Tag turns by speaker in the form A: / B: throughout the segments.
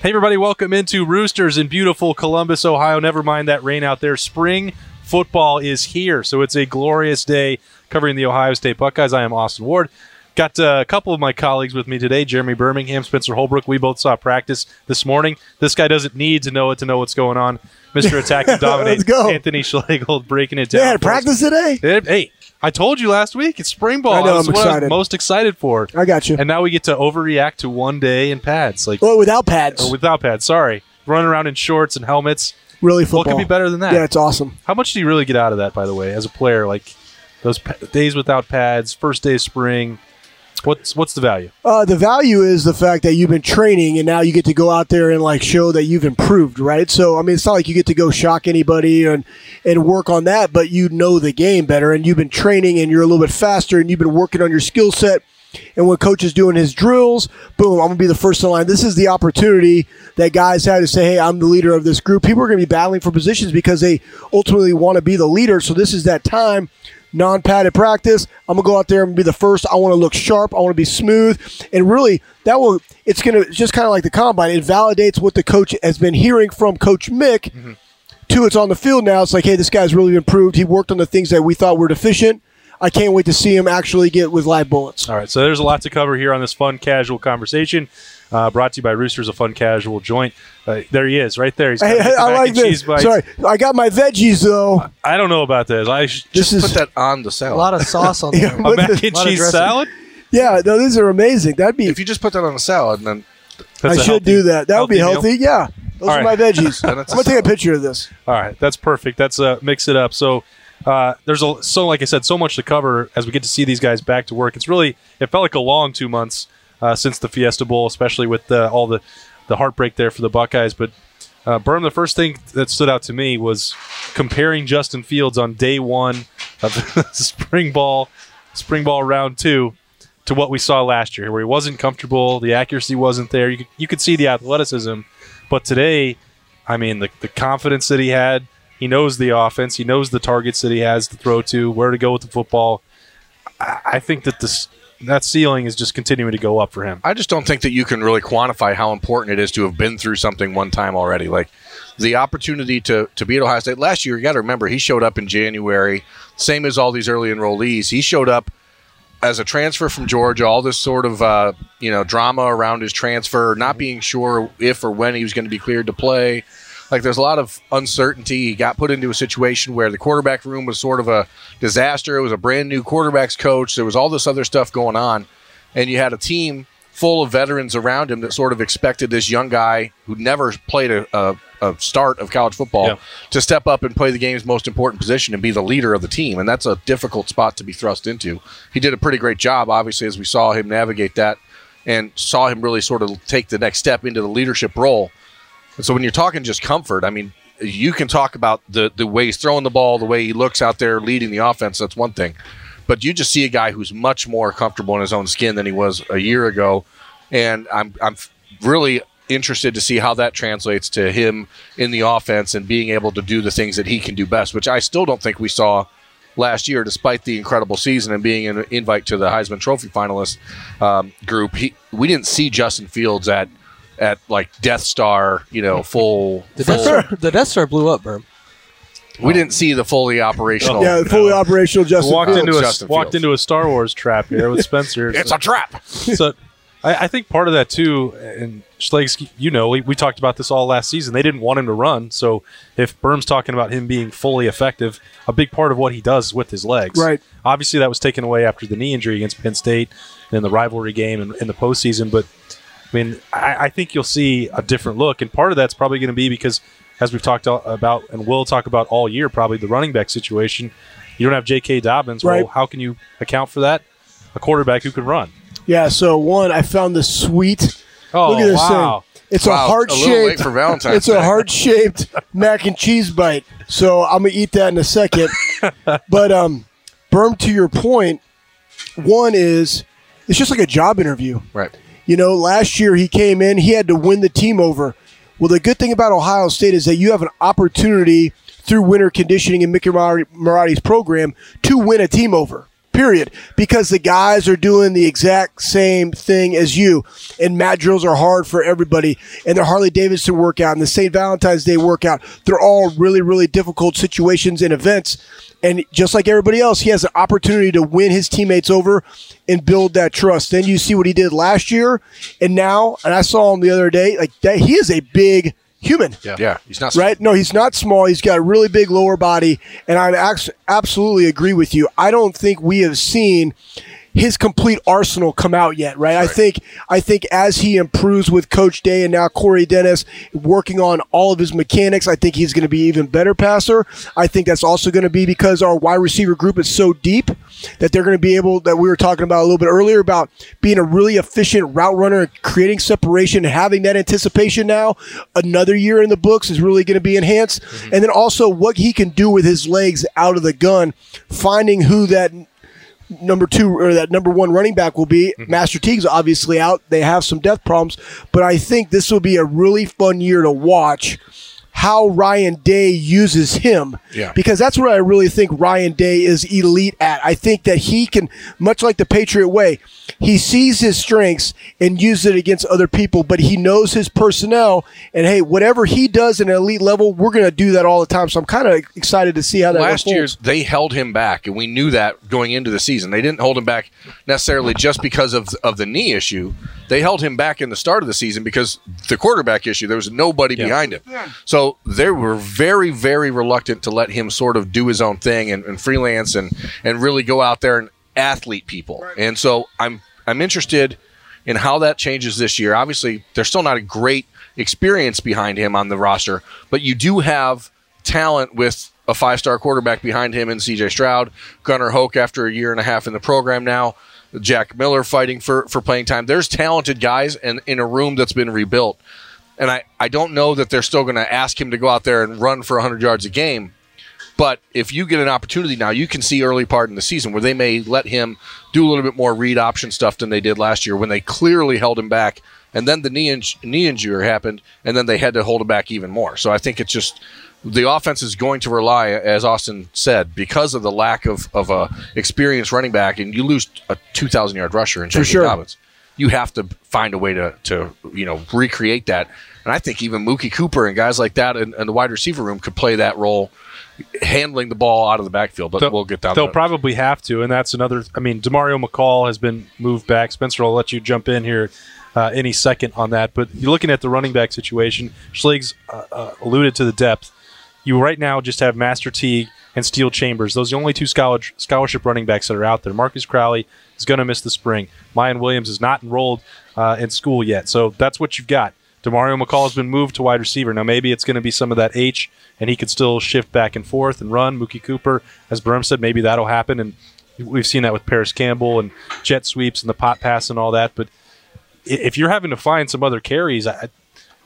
A: Hey, everybody, welcome into Roosters in beautiful Columbus, Ohio. Never mind that rain out there. Spring football is here, so it's a glorious day covering the Ohio State Buckeyes. I am Austin Ward. Got uh, a couple of my colleagues with me today Jeremy Birmingham, Spencer Holbrook. We both saw practice this morning. This guy doesn't need to know it to know what's going on. Mr. Attack and Dominate,
B: Let's go.
A: Anthony Schlegel breaking it down.
B: Had practice today.
A: It- Hey, I told you last week it's spring ball.
B: I know,
A: That's
B: I'm
A: what I was most excited for.
B: I got you.
A: And now we get to overreact to one day in pads, like
B: Well, without pads,
A: or without pads. Sorry, running around in shorts and helmets.
B: really
A: What could be better than that?
B: Yeah, it's awesome.
A: How much do you really get out of that, by the way, as a player? Like those pa- days without pads, first day of spring. What's what's the value?
B: Uh, the value is the fact that you've been training and now you get to go out there and like show that you've improved, right? So I mean, it's not like you get to go shock anybody and and work on that, but you know the game better and you've been training and you're a little bit faster and you've been working on your skill set. And when coach is doing his drills, boom, I'm gonna be the first in line. This is the opportunity that guys have to say, "Hey, I'm the leader of this group." People are gonna be battling for positions because they ultimately want to be the leader. So this is that time non-padded practice. I'm gonna go out there and be the first. I want to look sharp. I want to be smooth, and really, that will. It's gonna just kind of like the combine. It validates what the coach has been hearing from Coach Mick. To it's on the field now. It's like, hey, this guy's really improved. He worked on the things that we thought were deficient. I can't wait to see him actually get with live bullets.
A: All right, so there's a lot to cover here on this fun, casual conversation. Uh, brought to you by Roosters, a fun, casual joint. Uh, there he is, right there. He's got
B: Hey,
A: the
B: I
A: mac
B: like
A: and
B: this.
A: cheese bites.
B: Sorry, I got my veggies though.
A: I don't know about this. I sh-
B: This is
C: Put that on the salad.
D: A lot of sauce on
B: Yeah,
D: there.
A: a mac
B: the-
A: and
D: lot of
A: cheese
D: dressing.
A: salad.
B: yeah. No, these are amazing. That'd be.
C: if you just put that on the salad, then
A: That's
B: I
A: a
B: should
A: healthy-
B: do that. That would be
A: healthy
B: healthy.
A: meal.
B: Yeah, those
A: All
B: are
A: right.
B: my veggies. I'm
C: Then it's a
B: gonna take a picture of this.
A: All right, that's perfect. That's uh, mix it up. So uh, there's a so like I said, so much to cover as we get to see these guys back to work. It's really it felt like a long two months uh, since the Fiesta Bowl, especially with all the the heartbreak there for the Buckeyes. But uh, Berm, the first thing that stood out to me was comparing Justin Fields on day one of the spring ball, spring ball round two. To what we saw last year, where he wasn't comfortable, the accuracy wasn't there. You could, you could see the athleticism, but today I mean, the, the confidence that he had. He knows the offense. He knows the targets that he has to throw to, where to go with the football. I think that this that ceiling is just continuing to go up for him.
C: I just don't think that you can really quantify how important it is to have been through something one time already. Like the opportunity to to beat Ohio State last year. You got to remember he showed up in January, same as all these early enrollees. He showed up as a transfer from Georgia. All this sort of uh, you know drama around his transfer, not being sure if or when he was going to be cleared to play. Like there's a lot of uncertainty. He got put into a situation where the quarterback room was sort of a disaster. It was a brand new quarterbacks coach. There was all this other stuff going on, and you had a team full of veterans around him that sort of expected this young guy who never played a, a, a start of college football
A: Yeah.
C: to step up and play the game's most important position and be the leader of the team. And that's a difficult spot to be thrust into. He did a pretty great job, obviously, as we saw him navigate that and saw him really sort of take the next step into the leadership role. So when you're talking just comfort, I mean, you can talk about the the way he's throwing the ball, the way he looks out there leading the offense. That's one thing, but you just see a guy who's much more comfortable in his own skin than he was a year ago, and I'm I'm really interested to see how that translates to him in the offense and being able to do the things that he can do best, which I still don't think we saw last year, despite the incredible season and being an invite to the Heisman Trophy finalist um, group. He, we didn't see Justin Fields at at like Death Star, you know, full.
D: The
C: full-
D: Death, Star, the Death Star blew up, Berm.
C: we didn't see the fully operational.
B: Yeah, fully operational Justin
A: walked
B: Fields.
A: into a
C: Justin
A: walked
C: Fields.
A: into a Star Wars trap here with Spencer.
C: It's a trap.
A: so I, I think part of that too, and Schlegs, you know, we, we talked about this all last season. They didn't want him to run, so if Berm's talking about him being fully effective, a big part of what he does is with his legs.
B: Right.
A: Obviously, that was taken away after the knee injury against Penn State in the rivalry game and in the postseason. But I mean, I, I think you'll see a different look, and part of that's probably going to be because, as we've talked about and will talk about all year, probably the running back situation. You don't have J.K. Dobbins.
B: Right.
A: Well, how can you account for that? A quarterback who can run.
B: Yeah, so one, I found this sweet.
A: Oh,
B: Look at this
A: wow.
B: thing. It's
C: Wow,
B: a heart
C: a little late
B: shaped.
C: for Valentine's
B: It's
C: Day.
B: a heart shaped mac and cheese bite. So I'm gonna eat that in a second. but um, Berm, to your point, one is it's just like a job interview.
C: Right.
B: You know, last year he came in, he had to win the team over. Well, the good thing about Ohio State is that you have an opportunity through winter conditioning and Mickey Mar- Marotti's program to win a team over. Period. Because the guys are doing the exact same thing as you. And mat drills are hard for everybody. And the Harley Davidson workout and the St. Valentine's Day workout, they're all really, really difficult situations and events. And just like everybody else, he has an opportunity to win his teammates over and build that trust. Then you see what he did last year. And now, and I saw him the other day, like that, he is a big human.
C: Yeah, yeah. He's not
B: Right? No, he's not small. He's got a really big lower body, and I absolutely agree with you. I don't think we have seen his complete arsenal come out yet, right? I think I think as he improves with Coach Day and now Corey Dennis working on all of his mechanics, I think he's going to be even better passer. I think that's also going to be because our wide receiver group is so deep that they're going to be able that we were talking about a little bit earlier about being a really efficient route runner, creating separation, having that anticipation now. Another year in the books is really going to be enhanced, mm-hmm. and then also what he can do with his legs out of the gun, finding who that number two or that number one running back will be. Mhm. Master Teague's obviously out. They have some death problems, but I think this will be a really fun year to watch how Ryan Day uses him.
C: Yeah.
B: Because that's what I really think Ryan Day is elite at. I think that he can, much like the Patriot way, he sees his strengths and uses it against other people, but he knows his personnel. And hey, whatever he does at an elite level, we're going to do that all the time. So I'm kind of excited to see how that works.
C: last year they held him back, and we knew that going into the season. They didn't hold him back necessarily just because of of the knee issue. They held him back in the start of the season because the quarterback issue. There was nobody behind him, so they were very, very reluctant to let him sort of do his own thing and, and freelance and and really go out there and athlete people. And so I'm I'm interested in how that changes this year. Obviously, there's still not a great experience behind him on the roster, but you do have talent with a five star quarterback behind him in CJ Stroud, Gunnar Hoak after a year and a half in the program now, Jack Miller fighting for, for playing time. There's talented guys and in a room that's been rebuilt. And I, I don't know that they're still going to ask him to go out there and run for 100 yards a game. But if you get an opportunity now, you can see early part in the season where they may let him do a little bit more read option stuff than they did last year when they clearly held him back. And then the knee, inj- knee injury happened, and then they had to hold him back even more. So I think it's just the offense is going to rely, as Austin said, because of the lack of, of a experienced running back, and you lose a 2,000 yard rusher in J.K.
B: sure.
C: Dobbins. You have to find a way to, to you know recreate that. And I think even Mookie Cooper and guys like that in, in the wide receiver room could play that role, handling the ball out of the backfield. But
A: They'll-
C: we'll get down.
A: They'll probably have to, and that's another. I mean, Demario McCall has been moved back. Spencer, I'll let you jump in here uh, any second on that. But you're looking at the running back situation. Schleg's uh, uh, alluded to the depth. You right now just have Master Teague and Steele Chambers. Those are the only two scholar- scholarship running backs that are out there. Marcus Crowley is going to miss the spring. Miyan Williams is not enrolled uh, in school yet, so that's what you've got. Demario McCall has been moved to wide receiver. Now maybe it's going to be some of that H, and he could still shift back and forth and run. Mookie Cooper, as Berm said, maybe that'll happen, and we've seen that with Parris Campbell and jet sweeps and the pot pass and all that. But if you're having to find some other carries, I,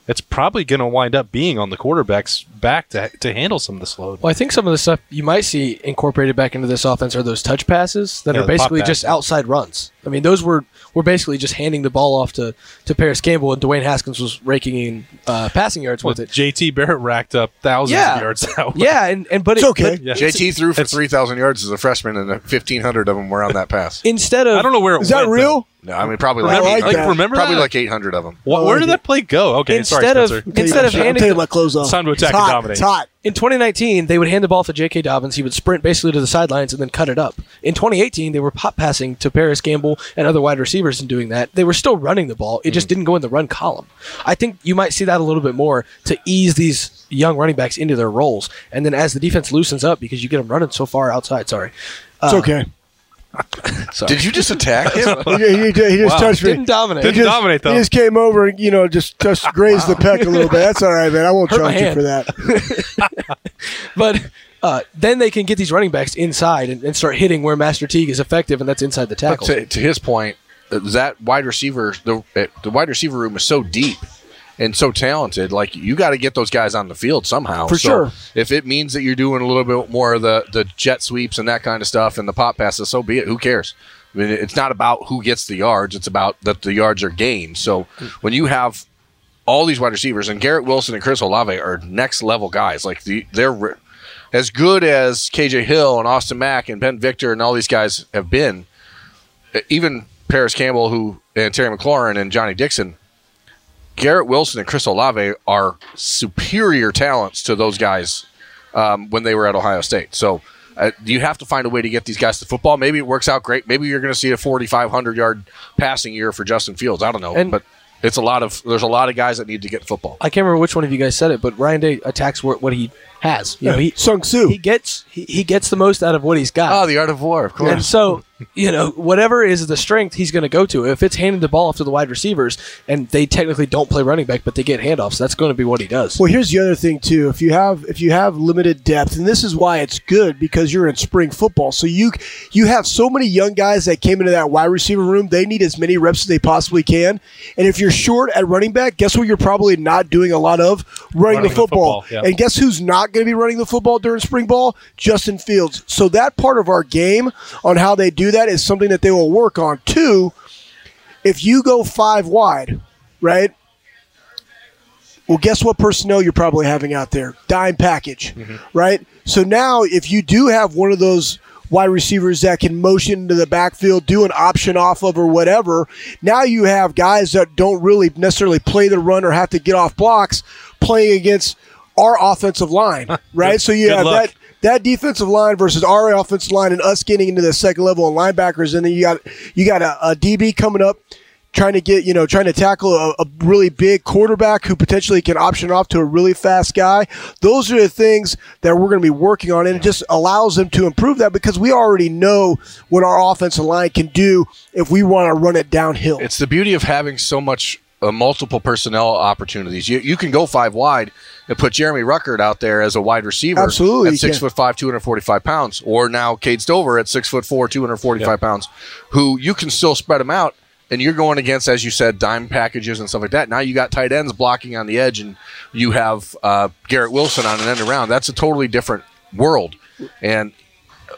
A: it's probably going to wind up being on the quarterback's back to, to handle some of this load.
D: Well, I think some of the stuff you might see incorporated back into this offense are those touch passes that
A: Yeah,
D: are basically just outside runs. I mean, those were were basically just handing the ball off to, to Parris Campbell, and Dwayne Haskins was raking in uh, passing yards
A: Well,
D: with it.
A: JT Barrett racked up thousands
D: Yeah.
A: of yards that way.
D: Yeah, and, and but
B: It's
D: it,
B: okay.
D: but
A: Yeah.
C: JT threw for 3,000 yards as a freshman, and 1,500 of them were on that pass.
D: instead of
A: I don't know where it
B: Is that
A: went,
B: real?
C: No, I mean probably
A: Remember-
C: like,
B: I like
C: 800
B: that.
A: remember
C: probably
A: that?
C: like 800 of them.
A: though. Where did that play go? Okay,
D: Instead
A: sorry,
D: of- Instead of
B: I'm
D: handing
B: taking
D: the-
B: my clothes off.
A: Time to attack
B: it's
A: and dominate.
B: It's hot.
D: In 2019 they would hand the ball to J.K. Dobbins. He would sprint basically to the sidelines and then cut it up. In 2018 they were pop passing to Parris Campbell and other wide receivers and doing that. They were still running the ball. It just didn't go in the run column. I think you might see that a little bit more to ease these young running backs into their roles. And then as the defense loosens up because you get them running so far outside. Sorry.
B: It's
D: Uh,
B: okay.
D: sorry.
C: Did you just attack him?
B: He, he- he just
A: Wow.
B: touched me.
D: Didn't dominate.
B: He
A: Didn't
B: just,
A: dominate, though.
B: He just came over and you know just just grazed the peck a little bit. That's all right, man. I won't
D: Hurt
B: charge you for that.
D: But uh, then they can get these running backs inside and, and start hitting where Master Teague is effective, and that's inside the
C: But
D: tackle.
C: to, to his point, uh, that wide receiver, the uh, the wide receiver room is so deep and so talented. Like you got to get those guys on the field somehow.
B: For
C: So
B: sure.
C: If it means that you're doing a little bit more of the the jet sweeps and that kind of stuff and the pop passes, so be it. Who cares? I mean, it's not about who gets the yards; it's about that the yards are gained. So when you have all these wide receivers and Garrett Wilson and Chris Olave are next level guys. Like the, they're re- as good as KJ Hill and Austin Mack and Ben Victor and all these guys have been, even Parris Campbell, who and Terry McLaurin and Johnny Dixon, Garrett Wilson and Chris Olave are superior talents to those guys um, when they were at Ohio State. So uh, you have to find a way to get these guys to football. Maybe it works out great. Maybe you're going to see a 4,500 yard passing year for Justin Fields. I don't know,
D: And-
C: but it's a lot of there's a lot of guys that need to get football.
D: I can't remember which one of you guys said it, but Ryan Day attacks what, what he has. You know, he
B: Sun Tzu.
D: he gets he, he gets the most out of what he's got.
C: Oh, the art of war, of course.
D: And so, you know, whatever is the strength he's going to go to. If it's handing the ball off to the wide receivers and they technically don't play running back, but they get handoffs, that's going to be what he does.
B: Well, here's the other thing too. If you have if you have limited depth, and this is why it's good because you're in spring football, so you you have so many young guys that came into that wide receiver room. They need as many reps as they possibly can. And if you're short at running back, guess what? You're probably not doing a lot of running,
A: Running
B: the
A: the
B: football.
A: football, yeah.
B: And guess who's not going to be running the football during spring ball? Justin Fields. So that part of our game on how they do that is something that they will work on. Two, if you go five wide, right? Well, guess what personnel you're probably having out there? Dime package, mm-hmm. right? So now, if you do have one of those wide receivers that can motion into the backfield, do an option off of or whatever, now you have guys that don't really necessarily play the run or have to get off blocks playing against our offensive line, right? so you have
A: luck.
B: that that defensive line versus our offensive line and us getting into the second level and linebackers, and then you got you got a, a DB coming up trying to get you know trying to tackle a, a really big quarterback who potentially can option off to a really fast guy. Those are the things that we're going to be working on, and it just allows them to improve that because we already know what our offensive line can do if we want to run it downhill.
C: It's the beauty of having so much uh, multiple personnel opportunities. You, you can go five wide and put Jeremy Ruckert out there as a wide receiver
B: Absolutely,
C: at six
B: can.
C: foot five, two hundred forty five pounds, or now Cade Stover at six foot four, two hundred forty five pounds, who you can still spread them out. And you're going against, as you said, dime packages and stuff like that. Now you got tight ends blocking on the edge, and you have uh, Garrett Wilson on an end around. That's a totally different world. And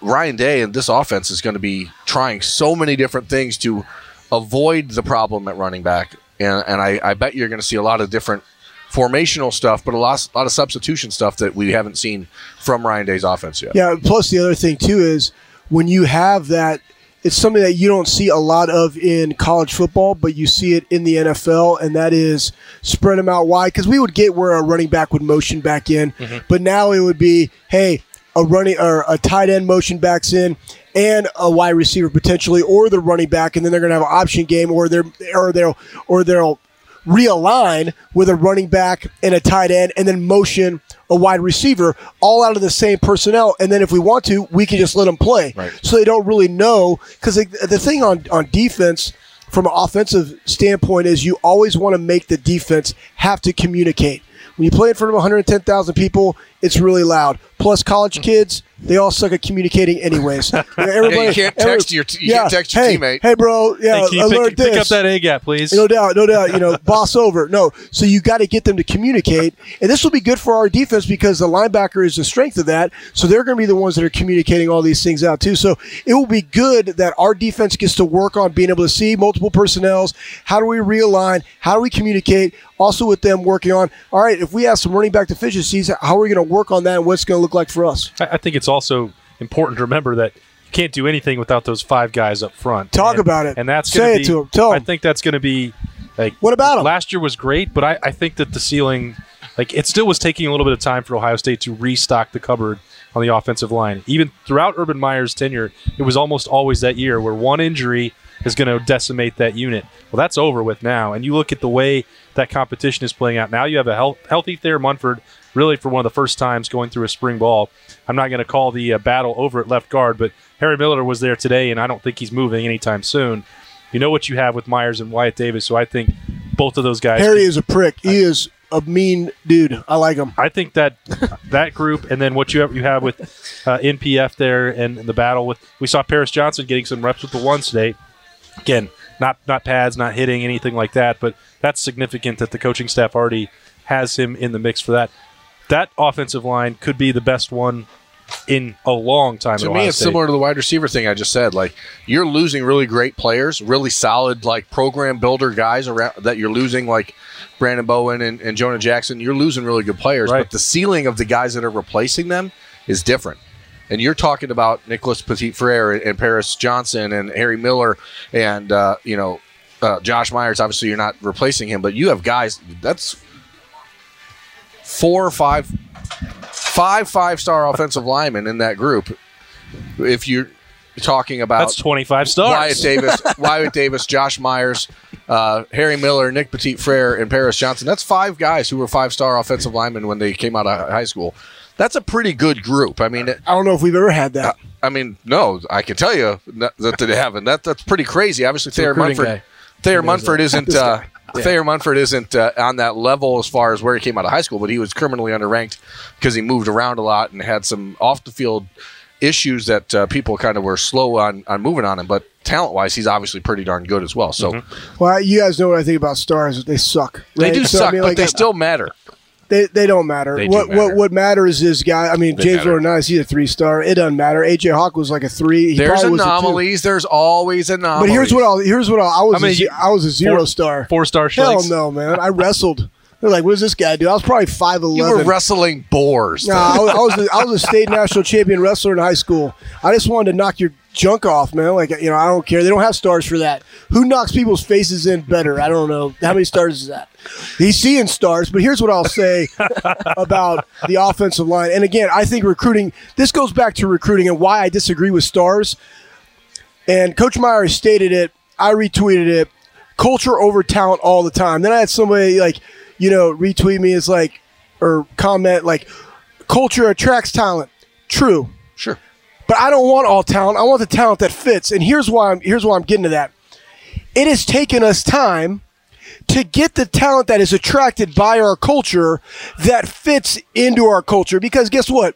C: Ryan Day and this offense is going to be trying so many different things to avoid the problem at running back. And, and I, I bet you're going to see a lot of different formational stuff, but a lot, a lot of substitution stuff that we haven't seen from Ryan Day's offense yet.
B: Yeah. Plus, the other thing too is when you have that, it's something that you don't see a lot of in college football, but you see it in the NFL, and that is spread them out wide. Because we would get where a running back would motion back in, mm-hmm. but now it would be, hey, a running or a tight end motion backs in. And a wide receiver potentially, or the running back, and then they're going to have an option game, or they're or they'll or they'll realign with a running back and a tight end and then motion a wide receiver all out of the same personnel. And then if we want to we can just let them play.
C: Right.
B: so they don't really know because the thing on, on defense from an offensive standpoint is you always want to make the defense have to communicate. When you play in front of 110,000 people it's really loud plus college kids they all suck at communicating anyways You know, everybody-
C: you can't
B: every-
C: text your- you can't text your
B: hey,
C: teammate.
B: hey bro yeah
A: Hey, can you
B: alert
A: pick, pick up that A gap, please?
B: no doubt, no doubt. You know, boss over. No, so you got to get them to communicate, and this will be good for our defense because the linebacker is the strength of that. So they're going to be the ones that are communicating all these things out too. So it will be good that our defense gets to work on being able to see multiple personnels. How do we realign? How do we communicate? Also, with them working on, all right, if we have some running back deficiencies, how are we going to work on that, and what's it going to look like for us?
A: I, think it's also important to remember that you can't do anything without those five guys up front.
B: Talk
A: And-
B: about it.
A: And that's
B: Say it
A: be,
B: to 'em. Tell.
A: I think that's going to be like
B: What about?
A: Last year was great, but I, I think that the ceiling, like it still was taking a little bit of time for Ohio State to restock the cupboard on the offensive line. Even throughout Urban Meyer's tenure, it was almost always that year where one injury is going to decimate that unit. Well, that's over with now. And you look at the way that competition is playing out. Now you have a health, healthy Thayer Munford, really for one of the first times going through a spring ball. I'm not going to call the uh, battle over at left guard, but Harry Miller was there today, and I don't think he's moving anytime soon. You know what you have with Myers and Wyatt Davis, so I think both of those guys.
B: Harry
A: can-
B: is a prick. He is a mean dude. I like him.
A: I think that that group, and then what you have, you have with uh, NPF there, and the battle with we saw Paris Johnson getting some reps with the ones today. Again, not not pads, not hitting anything like that, but that's significant that the coaching staff already has him in the mix for that. That offensive line could be the best one in a long time.
C: To me, it's
A: State.
C: similar to the wide receiver thing I just said. Like you're losing really great players, really solid like program builder guys around that you're losing like Branden Bowen and, and Jonah Jackson. You're losing really good players,
A: Right.
C: but the ceiling of the guys that are replacing them is different. And you're talking about Nicholas Petit Frere and, and Paris Johnson and Harry Miller and uh, you know uh, Josh Myers. Obviously, you're not replacing him, but you have guys. That's four or five, five five star offensive linemen in that group. If you're talking about
A: That's 25 stars.
C: Wyatt Davis, Wyatt Davis, Josh Myers, uh, Harry Miller, Nick Petit Frere, and Paris Johnson. That's five guys who were five star offensive linemen when they came out of high school. That's a pretty good group. I mean,
B: I don't know if we've ever had that.
C: I mean, no, I can tell you that that they haven't. That that's pretty crazy. Obviously, Thayer Munford,
D: guy.
C: Thayer
D: knows
C: Munford
D: that.
C: isn't uh, Thayer Munford isn't uh, on that level as far as where he came out of high school, but he was criminally underranked because he moved around a lot and had some off the field issues that uh, people kind of were slow on on moving on him. But talent wise, he's obviously pretty darn good as well. So
B: Well, you guys know what I think about stars. They suck.
C: they do
B: So, I
C: suck,
B: mean,
C: but
B: like,
C: they still matter.
B: They, they don't matter.
C: They do
B: what
C: matter.
B: what what matters is guy. I mean,
C: They
B: James
C: matter.
B: Laurinaitis, he's a three star. It doesn't matter. AJ Hawk was like a three. He
C: There's
B: probably was a two.
C: anomalies. There's always anomalies.
B: But here's what I'll here's what I'll, I was
A: I mean,
B: a, ze-
A: you-
B: I was a zero
A: four-
B: star.
A: Four star
B: Hell
A: Schleich.
B: no, man. I wrestled. They're like, what does this guy do? I was probably five
C: you were
B: eleven.
C: wrestling boars.
B: No, I was, I was a, I was a state national champion wrestler in high school. I just wanted to knock your junk off, man. Like you know, I don't care. They don't have stars for that. Who knocks people's faces in better? I don't know. How many stars is that? He's seeing stars, but here's what I'll say about the offensive line. And again, I think recruiting. This goes back to recruiting and why I disagree with stars. And Coach Meyer stated it. I retweeted it. Culture over talent all the time. Then I had somebody like, you know, retweet me as like, or comment like, culture attracts talent. True,
C: Sure.
B: But I don't want all talent. I want the talent that fits. And here's why I'm here's why I'm getting to that. It has taken us time to get the talent that is attracted by our culture that fits into our culture. Because guess what?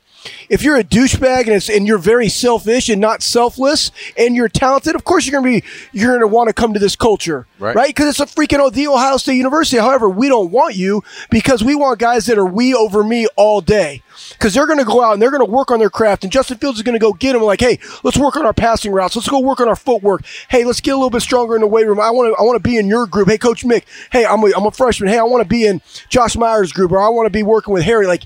B: If you're a douchebag and, it's, and you're very selfish and not selfless and you're talented, of course you're gonna be you're gonna want to come to this culture,
C: Right.
B: right? Because it's a freaking the Ohio State University. However, we don't want you because we want guys that are we over me all day. Because they're going to go out and they're going to work on their craft, and Justin Fields is going to go get them. Like, hey, let's work on our passing routes. Let's go work on our footwork. Hey, let's get a little bit stronger in the weight room. I want to, I want to be in your group. Hey, Coach Mick. Hey, I'm a, I'm a freshman. Hey, I want to be in Josh Myers' group, or I want to be working with Harry. Like,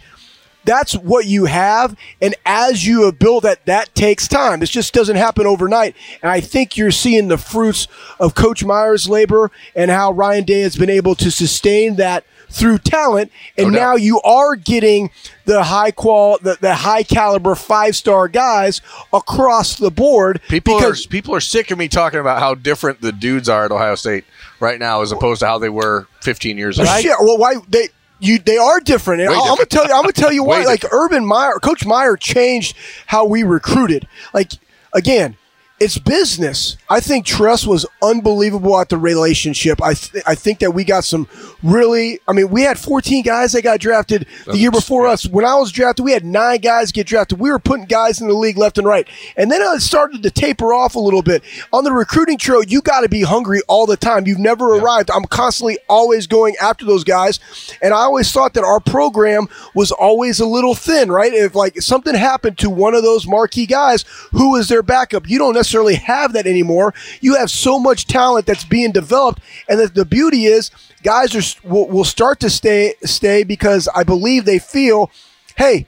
B: that's what you have and as you have built that that takes time this just doesn't happen overnight and i think you're seeing the fruits of coach myers labor and how ryan day has been able to sustain that through talent and
C: No
B: now you are getting the high qual the, the high caliber five star guys across the board
C: People
B: because
C: are people are sick of me talking about how different the dudes are at Ohio State right now as opposed to how they were 15 years ago.
B: Shit, well, why they you they are different, and
C: Way
B: I'm gonna tell you. I'm gonna tell you why. Like Urban Meyer, Coach Meyer changed how we recruited. Like again, it's business. I think Tress was unbelievable at the relationship. I th- I think that we got some really. I mean, we had 14 guys that got drafted the year before us. When I was drafted, we had nine guys get drafted. We were putting guys in the league left and right, and then it started to taper off a little bit. On the recruiting trail, you got to be hungry all the time. You've never arrived. I'm constantly always going after those guys, and I always thought that our program was always a little thin. Right? If like something happened to one of those marquee guys, who is their backup? You don't necessarily have that anymore. You have so much talent that's being developed, and the, the beauty is guys are will, will start to stay stay because I believe they feel, hey,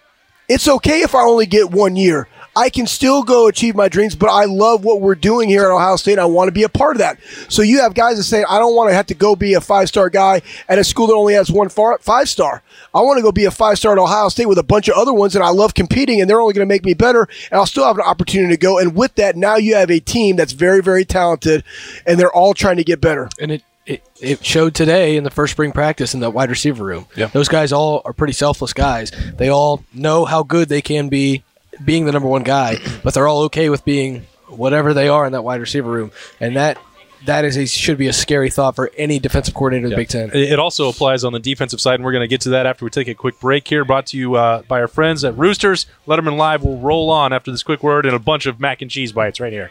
B: it's okay if I only get one year. I can still go achieve my dreams, but I love what we're doing here at Ohio State. I want to be a part of that. So you have guys that say, I don't want to have to go be a five star guy at a school that only has one five star. I want to go be a five star at Ohio State with a bunch of other ones, and I love competing, and they're only going to make me better, and I'll still have an opportunity to go. And with that, now you have a team that's very, very talented, and they're all trying to get better.
D: and it, it it showed today in the first spring practice in the wide receiver room.
C: Yeah.
D: Those guys all are pretty selfless guys. They all know how good they can be being the number one guy, but they're all okay with being whatever they are in that wide receiver room. And that that is a, should be a scary thought for any defensive coordinator in the Big Ten.
A: It it also applies on the defensive side, and we're going to get to that after we take a quick break here. Brought to you uh, by our friends at Roosters. Letterman Live will roll on after this quick word and a bunch of mac and cheese bites right here.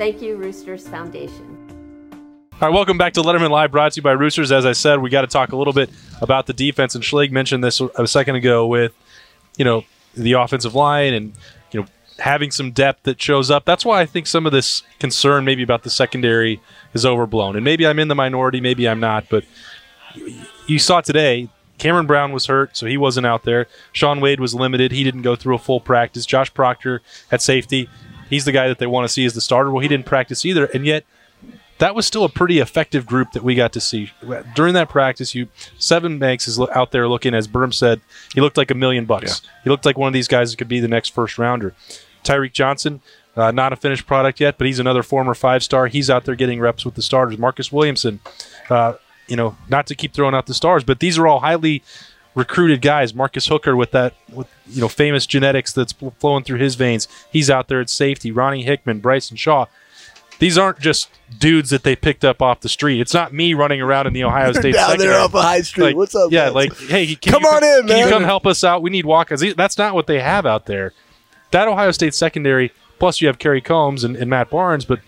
E: Thank you, Roosters Foundation.
A: All right, welcome back to Letterman Live, brought to you by Roosters. As I said, we got to talk a little bit about the defense, and Schleg mentioned this a second ago with, you know, the offensive line and you know having some depth that shows up. That's why I think some of this concern maybe about the secondary is overblown, and maybe I'm in the minority, maybe I'm not, but you saw today. Cameron Brown was hurt, so he wasn't out there. Shaun Wade was limited; he didn't go through a full practice. Josh Proctor at safety, he's the guy that they want to see as the starter. Well, he didn't practice either, and yet that was still a pretty effective group that we got to see during that practice. You Sevyn Banks is out there looking, as Berm said, he looked like a million bucks. Yeah. He looked like one of these guys that could be the next first rounder. Tyreke Johnson, uh, not a finished product yet, but he's another former five star. He's out there getting reps with the starters. Marcus Williamson, uh, you know, not to keep throwing out the stars, but these are all highly recruited guys. Marcus Hooker with that, with you know, famous genetics that's flowing through his veins. He's out there at safety. Ronnie Hickman, Bryson Shaw these aren't just dudes that they picked up off the street. It's not me running around in the Ohio State
B: down
A: secondary.
B: there off a high street.
A: Like,
B: What's up?
A: Yeah, like hey,
B: come on in,
A: can
B: man.
A: you come help us out? We need walkers. That's not what they have out there. That Ohio State secondary. Plus, you have Kerry Combs and, and Matt Barnes, but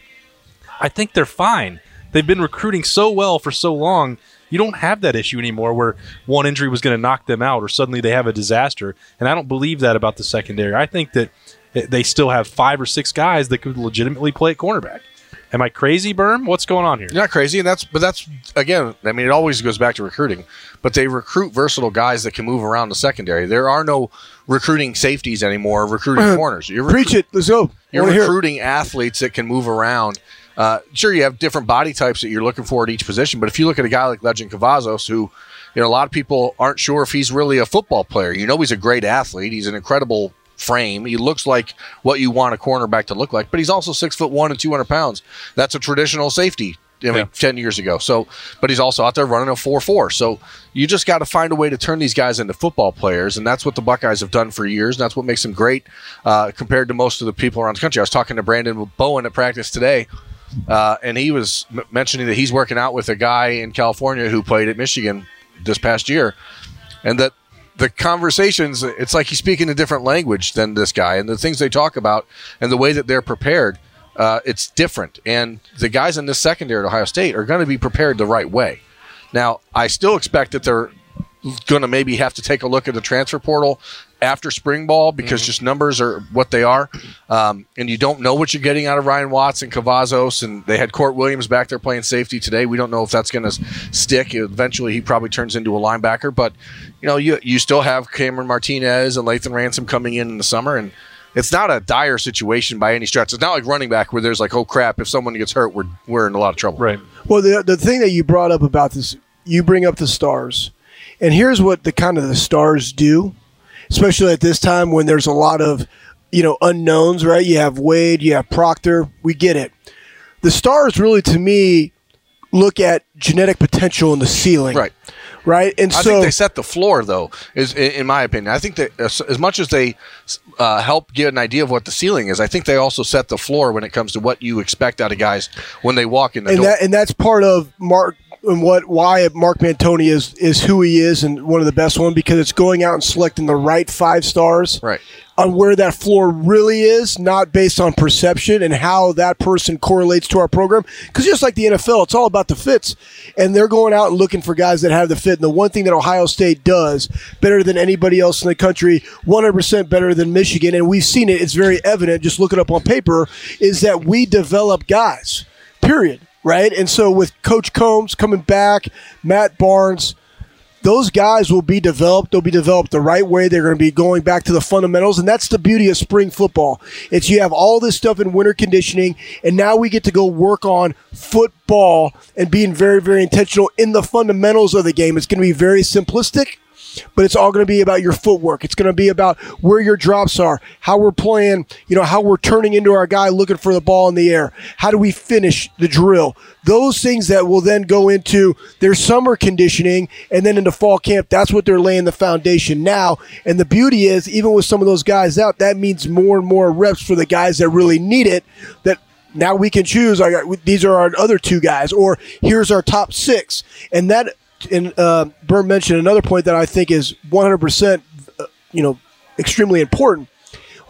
A: I think they're fine. They've been recruiting so well for so long. You don't have that issue anymore where one injury was going to knock them out or suddenly they have a disaster. And I don't believe that about the secondary. I think that they still have five or six guys that could legitimately play at cornerback. Am I crazy, Berm? What's going on here?
C: You're not crazy, and that's but that's again. I mean, it always goes back to recruiting. But they recruit versatile guys that can move around the secondary. There are no recruiting safeties anymore. Recruiting corners.
B: You're Preach it. Let's go.
C: You're recruiting athletes that can move around. Uh, sure, you have different body types that you're looking for at each position. But if you look at a guy like Lejond Cavazos, who you know a lot of people aren't sure if he's really a football player. You know, he's a great athlete. He's an incredible frame. He looks like what you want a cornerback to look like, but he's also six foot one and 200 pounds. That's a traditional safety. I mean, yeah. 10 years ago. So, but he's also out there running a 4 4. So, you just got to find a way to turn these guys into football players. And that's what the Buckeyes have done for years. And that's what makes them great uh, compared to most of the people around the country. I was talking to Branden Bowen at practice today. Uh, and he was m- mentioning that he's working out with a guy in California who played at Michigan this past year, and that the conversations, it's like he's speaking a different language than this guy, and the things they talk about and the way that they're prepared, uh, it's different. And the guys in this secondary at Ohio State are going to be prepared the right way. Now, I still expect that they're going to maybe have to take a look at the transfer portal after spring ball because mm-hmm. just numbers are what they are. Um, and you don't know what you're getting out of Ryan Watts and Cavazos. And they had Kourt Williams back there playing safety today. We don't know if that's going to stick. Eventually, he probably turns into a linebacker. But, you know, you, you still have Cameron Martinez and Lathan Ransom coming in in the summer. And it's not a dire situation by any stretch. It's not like running back where there's like, oh crap, if someone gets hurt, we're, we're in a lot of trouble.
A: Right.
B: Well, the, the thing that you brought up about this, you bring up the stars. And here's what the kind of the stars do especially at this time when there's a lot of you know unknowns. Right? You have Wade, you have Proctor. We get it. The stars really, to me, look at genetic potential in the ceiling.
C: Right.
B: Right, and so
C: I
B: so
C: think they set the floor, though. Is in my opinion, I think that as, as much as they uh, help get an idea of what the ceiling is, I think they also set the floor when it comes to what you expect out of guys when they walk in the
B: and
C: door.
B: That, and that's part of Mark and what why Mark Pantoni is is who he is and one of the best one because it's going out and selecting the right five stars
C: right
B: on where that floor really is, not based on perception and how that person correlates to our program. Because just like the NFL, it's all about the fits, and they're going out and looking for guys that have the fit. And the one thing that Ohio State does better than anybody else in the country, 100% better than Michigan, and we've seen it. It's very evident. Just look it up on paper. Is that we develop guys. Period right? And so with Coach Combs coming back, Matt Barnes, those guys will be developed. They'll be developed the right way. They're going to be going back to the fundamentals, and that's the beauty of spring football. It's you have all this stuff in winter conditioning, and now we get to go work on football and being very, very intentional in the fundamentals of the game. It's going to be very simplistic, but it's all going to be about your footwork. It's going to be about where your drops are, how we're playing, you know, how we're turning into our guy looking for the ball in the air. How do we finish the drill? Those things that will then go into their summer conditioning and then into fall camp. That's what they're laying the foundation now. And the beauty is, even with some of those guys out, that means more and more reps for the guys that really need it that now we can choose. These are our other two guys, or here's our top six, and that. And uh, Berm mentioned another point that I think is 100, percent uh, you know, extremely important.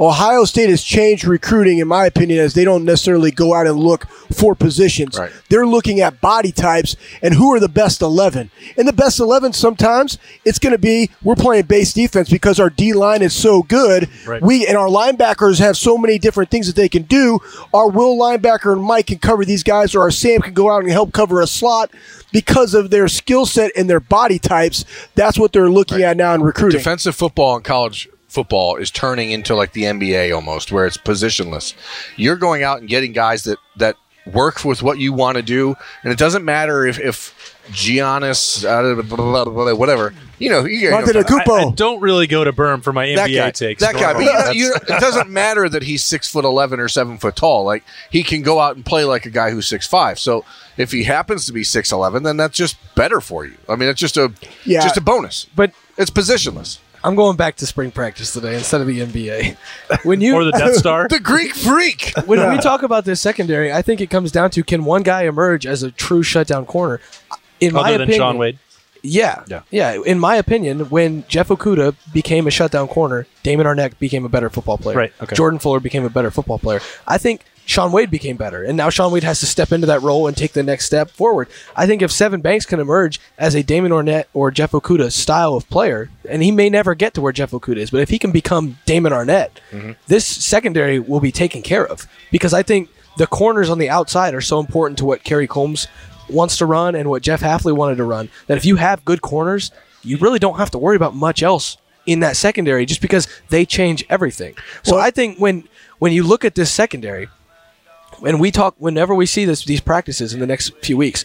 B: Ohio State has changed recruiting, in my opinion, as they don't necessarily go out and look for positions.
C: Right.
B: They're looking at body types and who are the best 11. In the best 11, sometimes it's going to be we're playing base defense because our D line is so good.
A: Right.
B: We and our linebackers have so many different things that they can do. Our will linebacker and Mike can cover these guys, or our Sam can go out and help cover a slot because of their skill set and their body types. That's what they're looking at now in recruiting.
C: defensive football in college football is turning into like the NBA almost, where it's positionless. You're going out and getting guys that that work with what you want to do, and it doesn't matter if if Giannis, uh, blah, blah, blah, blah, whatever. You know, you, you know
B: Monte
A: I, I don't really go to Berm for my
C: that
A: NBA
C: guy,
A: takes.
C: that guy. But you you, it doesn't matter that he's six foot eleven or seven foot tall. Like he can go out and play like a guy who's six five. So if he happens to be six eleven, then that's just better for you. I mean, it's just a
B: Yeah.
C: just a bonus.
D: But
C: It's positionless.
D: I'm going back to spring practice today instead of the NBA. When you
A: or the Death Star.
C: The Greek freak.
D: when we talk about this secondary, I think it comes down to can one guy emerge as a true shutdown corner? In my
A: other than
D: opinion,
A: Shaun Wade.
D: Yeah,
A: Yeah.
D: yeah. In my opinion, when Jeff Okudah became a shutdown corner, Damon Arnette became a better football player.
A: Right, okay.
D: Jordan Fuller became a better football player. I think Shaun Wade became better, and now Shaun Wade has to step into that role and take the next step forward. I think if Sevyn Banks can emerge as a Damon Arnette or Jeff Okudah style of player, and he may never get to where Jeff Okudah is, but if he can become Damon Arnette, mm-hmm. this secondary will be taken care of because I think the corners on the outside are so important to what Kerry Combs wants to run and what Jeff Hafley wanted to run. That if you have good corners, you really don't have to worry about much else in that secondary just because they change everything. So I think when when you look at this secondary, and we talk whenever we see this these practices in the next few weeks,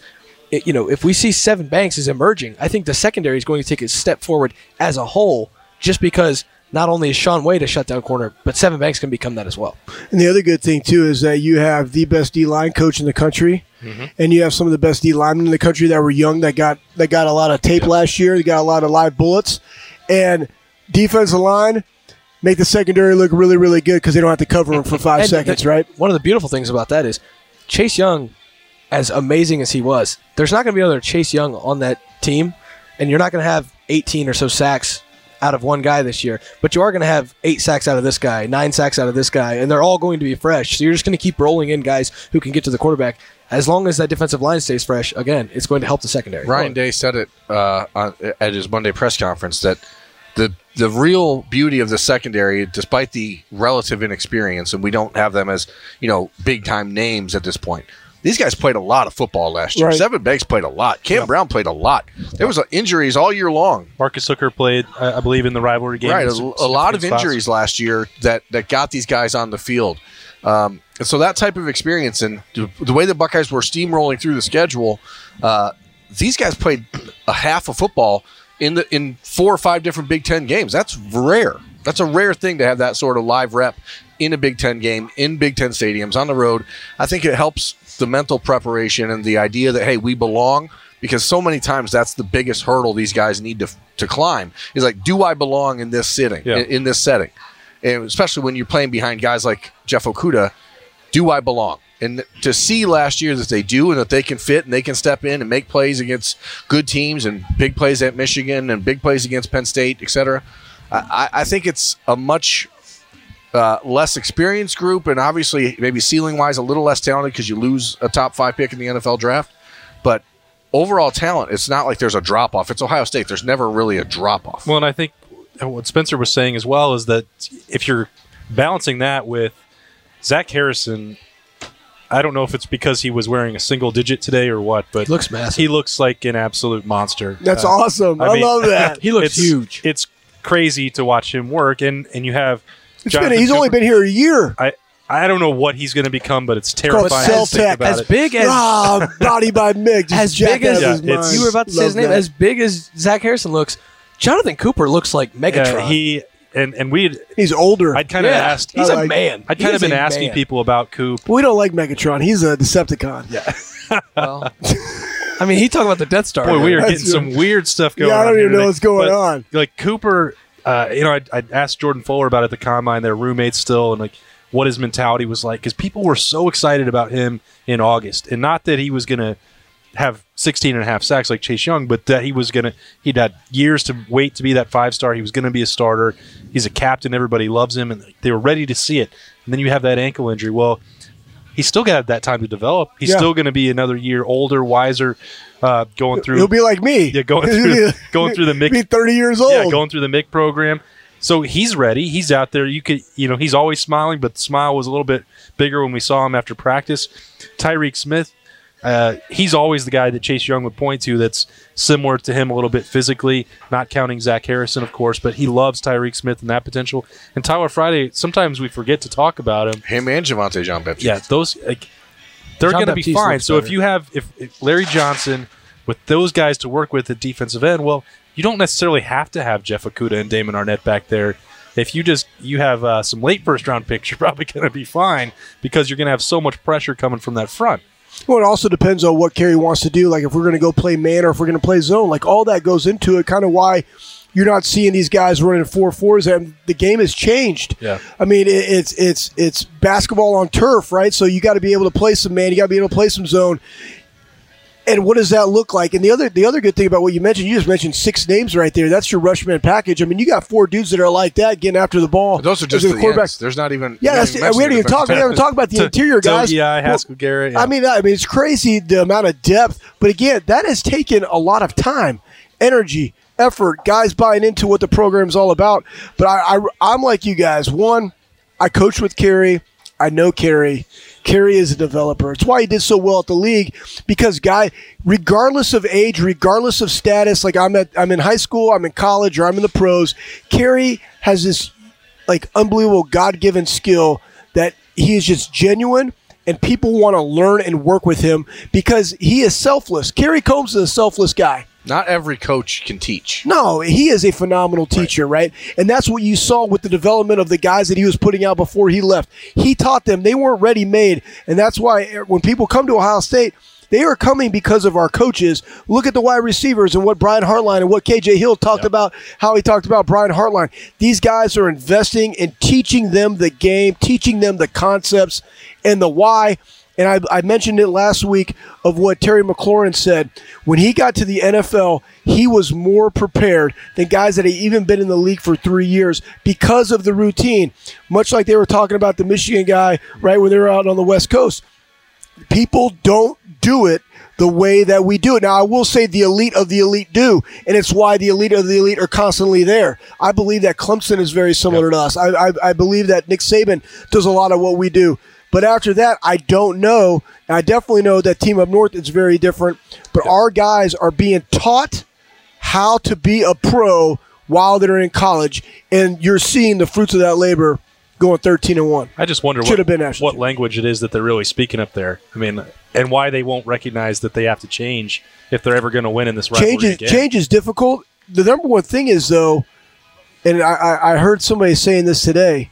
D: it, you know, if we see Sevyn Banks is emerging, I think the secondary is going to take a step forward as a whole, just because not only is Shaun Wade a shutdown corner, but Sevyn Banks can become that as well.
B: And the other good thing too is that you have the best D line coach in the country,
A: Mm-hmm.
B: and you have some of the best D linemen in the country that were young that got that got a lot of tape last year. They got a lot of live bullets, and defensive line make the secondary look really really good because they don't have to cover them for five
D: And
B: seconds,
D: the-
B: right?
D: One of the beautiful things about that is Chase Young, as amazing as he was, there's not going to be another Chase Young on that team, and you're not going to have 18 or so sacks out of one guy this year, but you are going to have eight sacks out of this guy, nine sacks out of this guy, and they're all going to be fresh. So you're just going to keep rolling in guys who can get to the quarterback. As long as that defensive line stays fresh, again, it's going to help the secondary.
C: Ryan Day said it uh, on, at his Monday press conference that the the real beauty of the secondary, despite the relative inexperience, and we don't have them as you know big time names at this point. These guys played a lot of football last year.
B: Right.
C: Sevyn Banks played a lot. Cam Brown played a lot. There was injuries all year long.
A: Marcus Hooker played, I I believe, in the rivalry game.
C: right, a, a lot of
A: significant spots.
C: injuries last year that that got these guys on the field. Um, and so that type of experience and the, the way the Buckeyes were steamrolling through the schedule, uh, these guys played a half of football in the in four or five different Big Ten games. That's rare. That's a rare thing to have that sort of live rep in a Big Ten game in Big Ten stadiums on the road. I think it helps the mental preparation and the idea that hey, we belong. Because so many times that's the biggest hurdle these guys need to to climb is like, do I belong in this sitting
A: Yeah.
C: in, in this setting? and especially when you're playing behind guys like Jeff Okudah, do I belong? And to see last year that they do and that they can fit and they can step in and make plays against good teams and big plays at Michigan and big plays against Penn State, et cetera, I, I think it's a much uh, less experienced group and obviously maybe ceiling wise a little less talented because you lose a top five pick in the NFL draft. But overall talent, it's not like there's a drop off. It's Ohio State. There's never really a drop off.
A: Well, and I think what Spencer was saying as well is that if you're balancing that with Zach Harrison, I don't know if it's because he was wearing a single digit today or what, but
D: He looks massive.
A: He looks like an absolute monster.
B: That's
A: Uh,
B: awesome. I,
A: mean,
B: love that.
D: He looks
A: it's,
D: huge.
A: It's crazy to watch him work, and and you have.
B: It's been,
A: Jonathan
B: he's only been here a year.
A: I I don't know what he's going to become, but it's
B: called
A: terrifying to think
B: Celtec.
A: about
D: As
A: it.
D: big as
B: ah, body by Mick. Just
D: as big as
B: out his
A: Yeah,
B: mind.
D: you were about to say his name,
B: that.
D: as big as Zach Harrison looks, Jonathan Cooper looks like Megatron.
A: Uh, he and and we
B: he's older.
A: I'd kind of
D: Yeah,
A: asked.
D: he's
B: I
D: a
B: like-
D: man.
A: I'd kind of been asking
D: man.
A: people about Coop.
B: we don't like Megatron. He's a Decepticon. Yeah,
D: Well, I mean, he talked about the Death Star.
A: Boy, we are
B: That's
A: getting some weird stuff going on.
B: I don't
A: here
B: even know
A: today.
B: what's going
A: But,
B: on.
A: Like Cooper, uh, you know, I, I asked Jordan Fuller about it at the combine. They're roommates still, and like what his mentality was like because people were so excited about him in August, and not that he was going to have 16 and a half sacks like Chase Young, but that he was going to, he'd had years to wait to be that five star. He was going to be a starter. He's a captain. Everybody loves him, and they were ready to see it. And then you have that ankle injury. Well, he's still got that time to develop. He's
B: Yeah.
A: still going to be another year older, wiser, uh, going through.
B: He'll be like me.
A: Yeah, going through- going through the
B: He'll Be thirty years old.
A: yeah, going through the MIC program. So he's ready. He's out there. You could, you know, he's always smiling, but the smile was a little bit bigger when we saw him after practice. Tyreke Smith, uh, he's always the guy that Chase Young would point to. That's similar to him a little bit physically, not counting Zach Harrison, of course, but he loves Tyreke Smith and that potential. And Tyler Friday, sometimes we forget to talk about him.
C: Him and Javontae Jean Baptiste.
A: Yeah, those like, they're going to be fine.
D: looks
A: So if you have if, if Larry Johnson with those guys to work with at defensive end, well, you don't necessarily have to have Jeff Okudah and Damon Arnette back there. If you just you have uh, some late first round picks, you're probably going to be fine because you're going to have so much pressure coming from that front.
B: Well, it also depends on what Kerry wants to do. Like if we're going to go play man or if we're going to play zone, like all that goes into it. Kind of why you're not seeing these guys running four fours. And the game has changed.
A: Yeah.
B: I mean, it, it's it's it's basketball on turf, right? So you got to be able to play some man. You got to be able to play some zone. And what does that look like? And the other the other good thing about what you mentioned, you just mentioned six names right there. That's your rushman package. I mean, you got four dudes that are like that getting after the ball.
C: Those are just the
B: quarterback.
C: ends. There's not even.
B: Yeah, that's,
C: haven't
B: we haven't even talked. We haven't talked about the interior guys. Yeah,
A: Haskell Garrett.
B: I mean, I mean, it's crazy the amount of depth. But again, that has taken a lot of time, energy, effort, guys buying into what the program's all about. But I, I I'm like you guys. One, I coach with Kerry. I know Kerry. Kerry is a developer. It's why he did so well at the league because guy, regardless of age, regardless of status, like I'm at I'm in high school, I'm in college, or I'm in the pros, Kerry has this like unbelievable God given skill that he is just genuine and people want to learn and work with him because he is selfless. Kerry Coombs is a selfless guy.
C: Not every coach can teach.
B: No, he is a phenomenal teacher, right. And that's what you saw with the development of the guys that he was putting out before he left. He taught them they weren't ready made, and that's why when people come to Ohio State, they are coming because of our coaches. Look at the wide receivers and what Brian Hartline and what KJ Hill talked about, how he talked about Brian Hartline. These guys are investing in teaching them the game, teaching them the concepts and the why. And I, I mentioned it last week of what Terry McLaurin said. When he got to the NFL, he was more prepared than guys that had even been in the league for three years because of the routine. Much like they were talking about the Michigan guy, right, when they were out on the West Coast. People don't do it the way that we do it. Now, I will say the elite of the elite do, and it's why the elite of the elite are constantly there. I believe that Clemson is very similar to us. I, I, I believe that Nick Saban does a lot of what we do. But after that, I don't know. I definitely know that Team Up North is very different. But our guys are being taught how to be a pro while they're in college, and you're seeing the fruits of that labor going 13 and 1.
A: I just wonder
B: Should
A: what,
B: have been national
A: what language it is that they're really speaking up there. I mean, and why they won't recognize that they have to change if they're ever going to win in this rivalry
B: change is,
A: again.
B: change is difficult. The number one thing is though, and I, I, I heard somebody saying this today.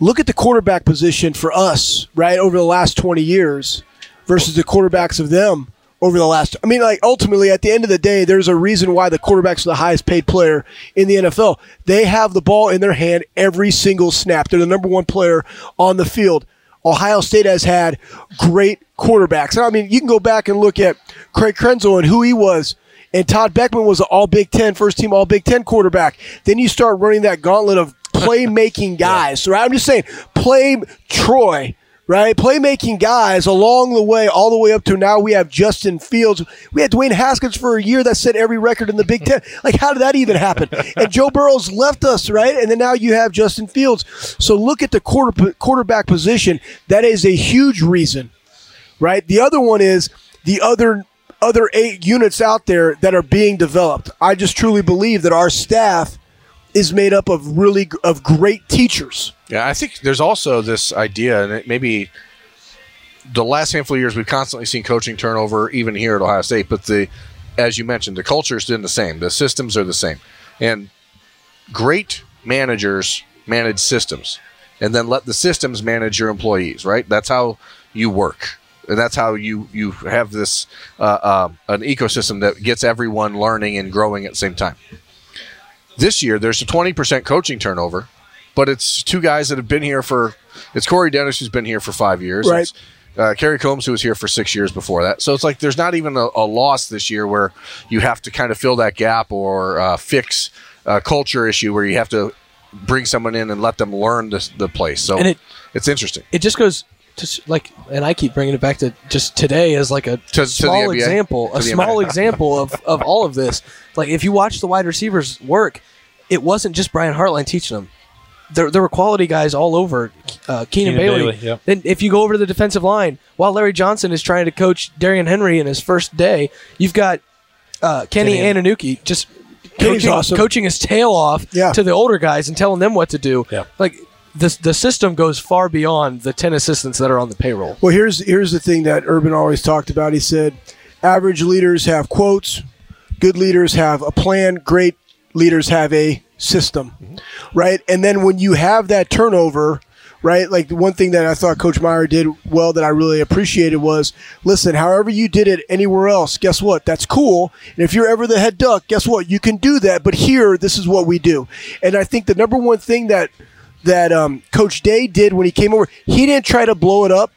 B: Look at the quarterback position for us, right, over the last twenty years versus the quarterbacks of them over the last. I mean, like ultimately, at the end of the day, there's a reason why the quarterbacks are the highest paid player in the NFL. They have the ball in their hand every single snap. They're the number one player on the field. Ohio State has had great quarterbacks. I mean, you can go back and look at Craig Krenzel and who he was. And Todd Beckman was an all Big Ten, first team all Big Ten quarterback. Then you start running that gauntlet of playmaking guys. So I'm just saying, play Troy, right? Playmaking guys along the way, all the way up to now we have Justin Fields. We had Dwayne Haskins for a year that set every record in the Big Ten. Like, how did that even happen? And Joe Burrow's left us, right? And then now you have Justin Fields. So look at the quarter, quarterback position. That is a huge reason, right? The other one is the other other eight units out there that are being developed. I just truly believe that our staff is made up of really of great teachers.
C: Yeah, I think there's also this idea, and maybe the last handful of years we've constantly seen coaching turnover, even here at Ohio State. But the, as you mentioned, the culture is the same. The systems are the same, and great managers manage systems, and then let the systems manage your employees. Right? That's how you work, and that's how you you have this uh, uh, an ecosystem that gets everyone learning and growing at the same time. This year, there's a 20% coaching turnover but it's two guys that have been here for. It's Corey Dennis who's been here for five years.
B: Right.
C: It's, uh, Kerry Coombs, who was here for six years before that. So it's like there's not even a, a loss this year where you have to kind of fill that gap or uh, fix a culture issue where you have to bring someone in and let them learn this, the place. So
D: And it-
C: it's interesting.
D: it just goes to like, and I keep bringing it back to just today as like a
C: To- to
D: small
C: NBA?
D: example,
C: To
D: a small example of, of all of this. Like if you watch the wide receivers work, it wasn't just Brian Hartline teaching them. There, there were quality guys all over. Uh, Keenan,
A: Keenan
D: Bailey.
A: Bailey, yep.
D: Then if you go over to the defensive line, while Larry Johnson is trying to coach Darrion Henry in his first day, you've got uh, Kenny
A: Kenny.
D: Ananuki just coaching,
B: awesome.
D: coaching his tail off
B: Yeah.
D: to the older guys and telling them what to do.
A: Yeah.
D: Like the the system goes far beyond the ten assistants that are on the payroll.
B: Well, here's here's the thing that Urban always talked about. He said, average leaders have quotes, good leaders have a plan, great leaders have a system, mm-hmm. right? And then when you have that turnover, right? Like the one thing that I thought Coach Meyer did well that I really appreciated was, listen, however you did it anywhere else, guess what? That's cool. And if you're ever the head duck, guess what? You can do that. But here, this is what we do. And I think the number one thing that that um, Coach Day did when he came over, he didn't try to blow it up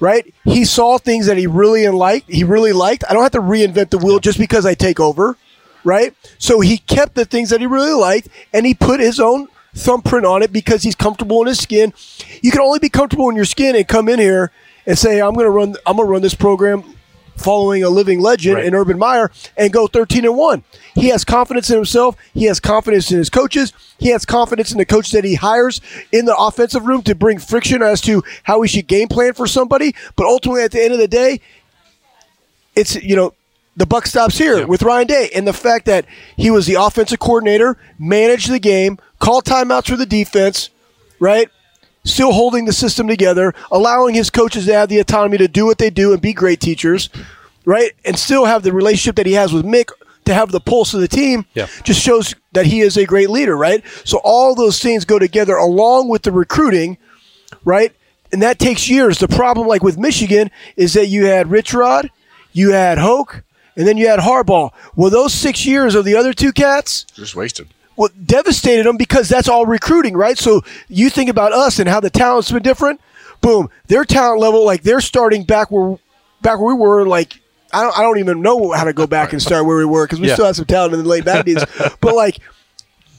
B: right? He saw things that he really liked. He really liked. I don't have to reinvent the wheel just because I take over, right? So he kept the things that he really liked, and he put his own thumbprint on it because he's comfortable in his skin. You can only be comfortable in your skin and come in here and say, "I'm going to run. I'm going to run this program." Following a living legend
A: Right.
B: in Urban Meyer and go 13 and 1. He has confidence in himself. He has confidence in his coaches. He has confidence in the coach that he hires in the offensive room to bring friction as to how he should game plan for somebody. But ultimately, at the end of the day, it's you know the buck stops here with Ryan Day and the fact that he was the offensive coordinator, managed the game, called timeouts for the defense, right? Still holding the system together, allowing his coaches to have the autonomy to do what they do and be great teachers, right? And still have the relationship that he has with Mick to have the pulse of the team.
A: Yeah.
B: Just shows that he is a great leader, right? So all those things go together along with the recruiting, right? And that takes years. The problem, like with Michigan, is that you had Rich Rod, you had Hoke, and then you had Harbaugh. Well, those six years of the other two cats,
C: Just wasted.
B: Well, devastated them because that's all recruiting, right? So you think about us and how the talent's been different. Boom, their talent level, like they're starting back where back where we were. Like I don't, I don't even know how to go back and start where we were because we
A: Yeah.
B: still have some talent in the late nineties. but like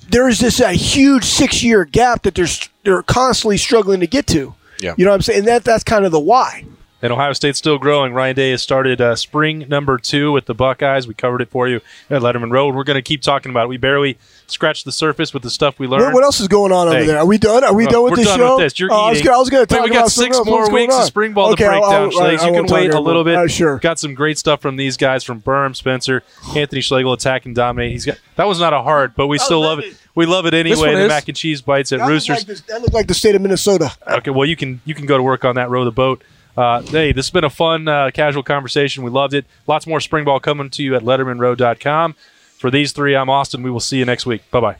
B: there is this a huge six year gap that they're they're constantly struggling to get to.
C: Yeah.
B: you know what I'm saying? And that that's kind of the why.
A: And Ohio State's still growing. Ryan Day has started uh, spring number two with the Buckeyes. We covered it for you at Letterman Row. We're going to keep talking about it. We barely scratched the surface with the stuff we learned.
B: What, what else is going on over
A: Hey.
B: there? Are we done? Are we
A: Uh,
B: done with
A: we're
B: this
A: done
B: show?
A: with this. You're
B: Oh, I was
A: eating.
B: gonna, I was going to
A: Wait,
B: talk
A: we
B: about
A: got six more
B: What's
A: weeks of spring ball
B: okay,
A: to break
B: I'll-
A: down,
B: I'll-
A: Schlegs.
B: I
A: You
B: won't
A: can wait a little bit.
B: Uh, sure.
A: Got some great stuff from these guys from Berm, Spencer, Anthony Schlegel, attack and dominate. He's got that was not a hard, but we still love it. We love it anyway. The
D: is.
A: mac and cheese bites at
B: That looked,
A: Roosters.
B: like this, that looked like the state of Minnesota.
A: Okay, well you can you can go to work on that row the boat. Uh, hey, this has been a fun, uh, casual conversation. We loved it. Lots more spring ball coming to you at LettermanRow.com. For these three, I'm Austin. We will see you next week. Bye bye.